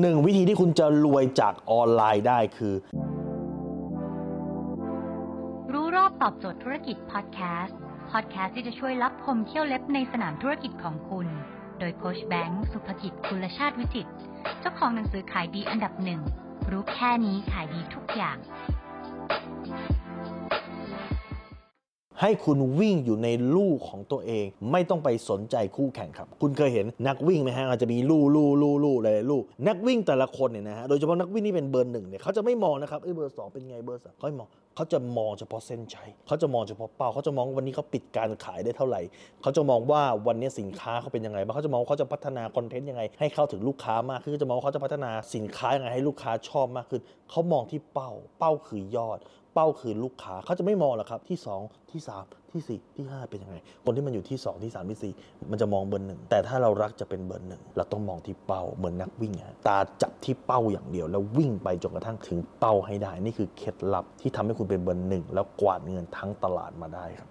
หนึ่งวิธีที่คุณจะรวยจากออนไลน์ได้คือ รู้รอบตอบโจทย์ธุรกิจพอดแคสต์พอดแคสต์ที่จะช่วยรับพมเที่ยวเล็บในสนามธุรกิจของคุณ โดยโคชแบงค์สุภกิจคุณชาติวิจิตเจ้าของหนังสือขายดีอันดับหนึ่งรู้แค่นี้ขายดีทุกอย่าง ให้คุณวิ่งอยู่ในลู่ของตัวเอง ไม่ต้องไปสนใจคู่แข่งครับ คุณเคยเห็นนักวิ่งไหมฮะอาจจะมีลู่ลู่ลู่ลู่หลายๆลู่นักวิ่งแต่ละคนเนี่ยนะฮะโดยเฉพาะนักวิ่งที่เป็นเบอร์หนึ่งเนี่ยเขาจะไม่มองนะครับเอ้เบอร์สองเป็นไงเบอร์สามเขาไม่มองเขาจะมองเฉพาะเส้นชัยเขาจะมองเฉพาะเป้าเขาจะมองวันนี้เขาปิดการขายได้เท่าไหร่เขาจะมองว่าวันนี้สินค้าเขาเป็นยังไงบ้างเขาจะมองเขาจะพัฒนา content ยังไง ให้เข้าถึงลูกค้ามากขึ้นเขาจะมองเขาจะพัฒนาสินค้ายังไงให้ลูกค้าชอบมากขึ้นเขามองที่เป้าเป้าคือยอด เป้าคือลูกค้าเขาจะไม่มองหรอกครับที่ 2 ที่ 3 ที่ 4 ที่ 5 เป็นยังไง คนที่มันอยู่ที่ 2 ที่ 3 ที่ 4 มันจะมองเบอร์หนึ่งแต่ถ้าเรารักจะเป็นเบอร์หนึ่งเราต้องมองที่เป้าเหมือนนักวิ่งฮะตาจับที่เป้าอย่างเดียว แล้ววิ่งไปจนกระทั่งถึงเป้าให้ได้ นี่คือเคล็ดลับที่ทำให้คุณเป็นเบอร์หนึ่งแล้วกวาดเงินทั้งตลาดมาได้ครับ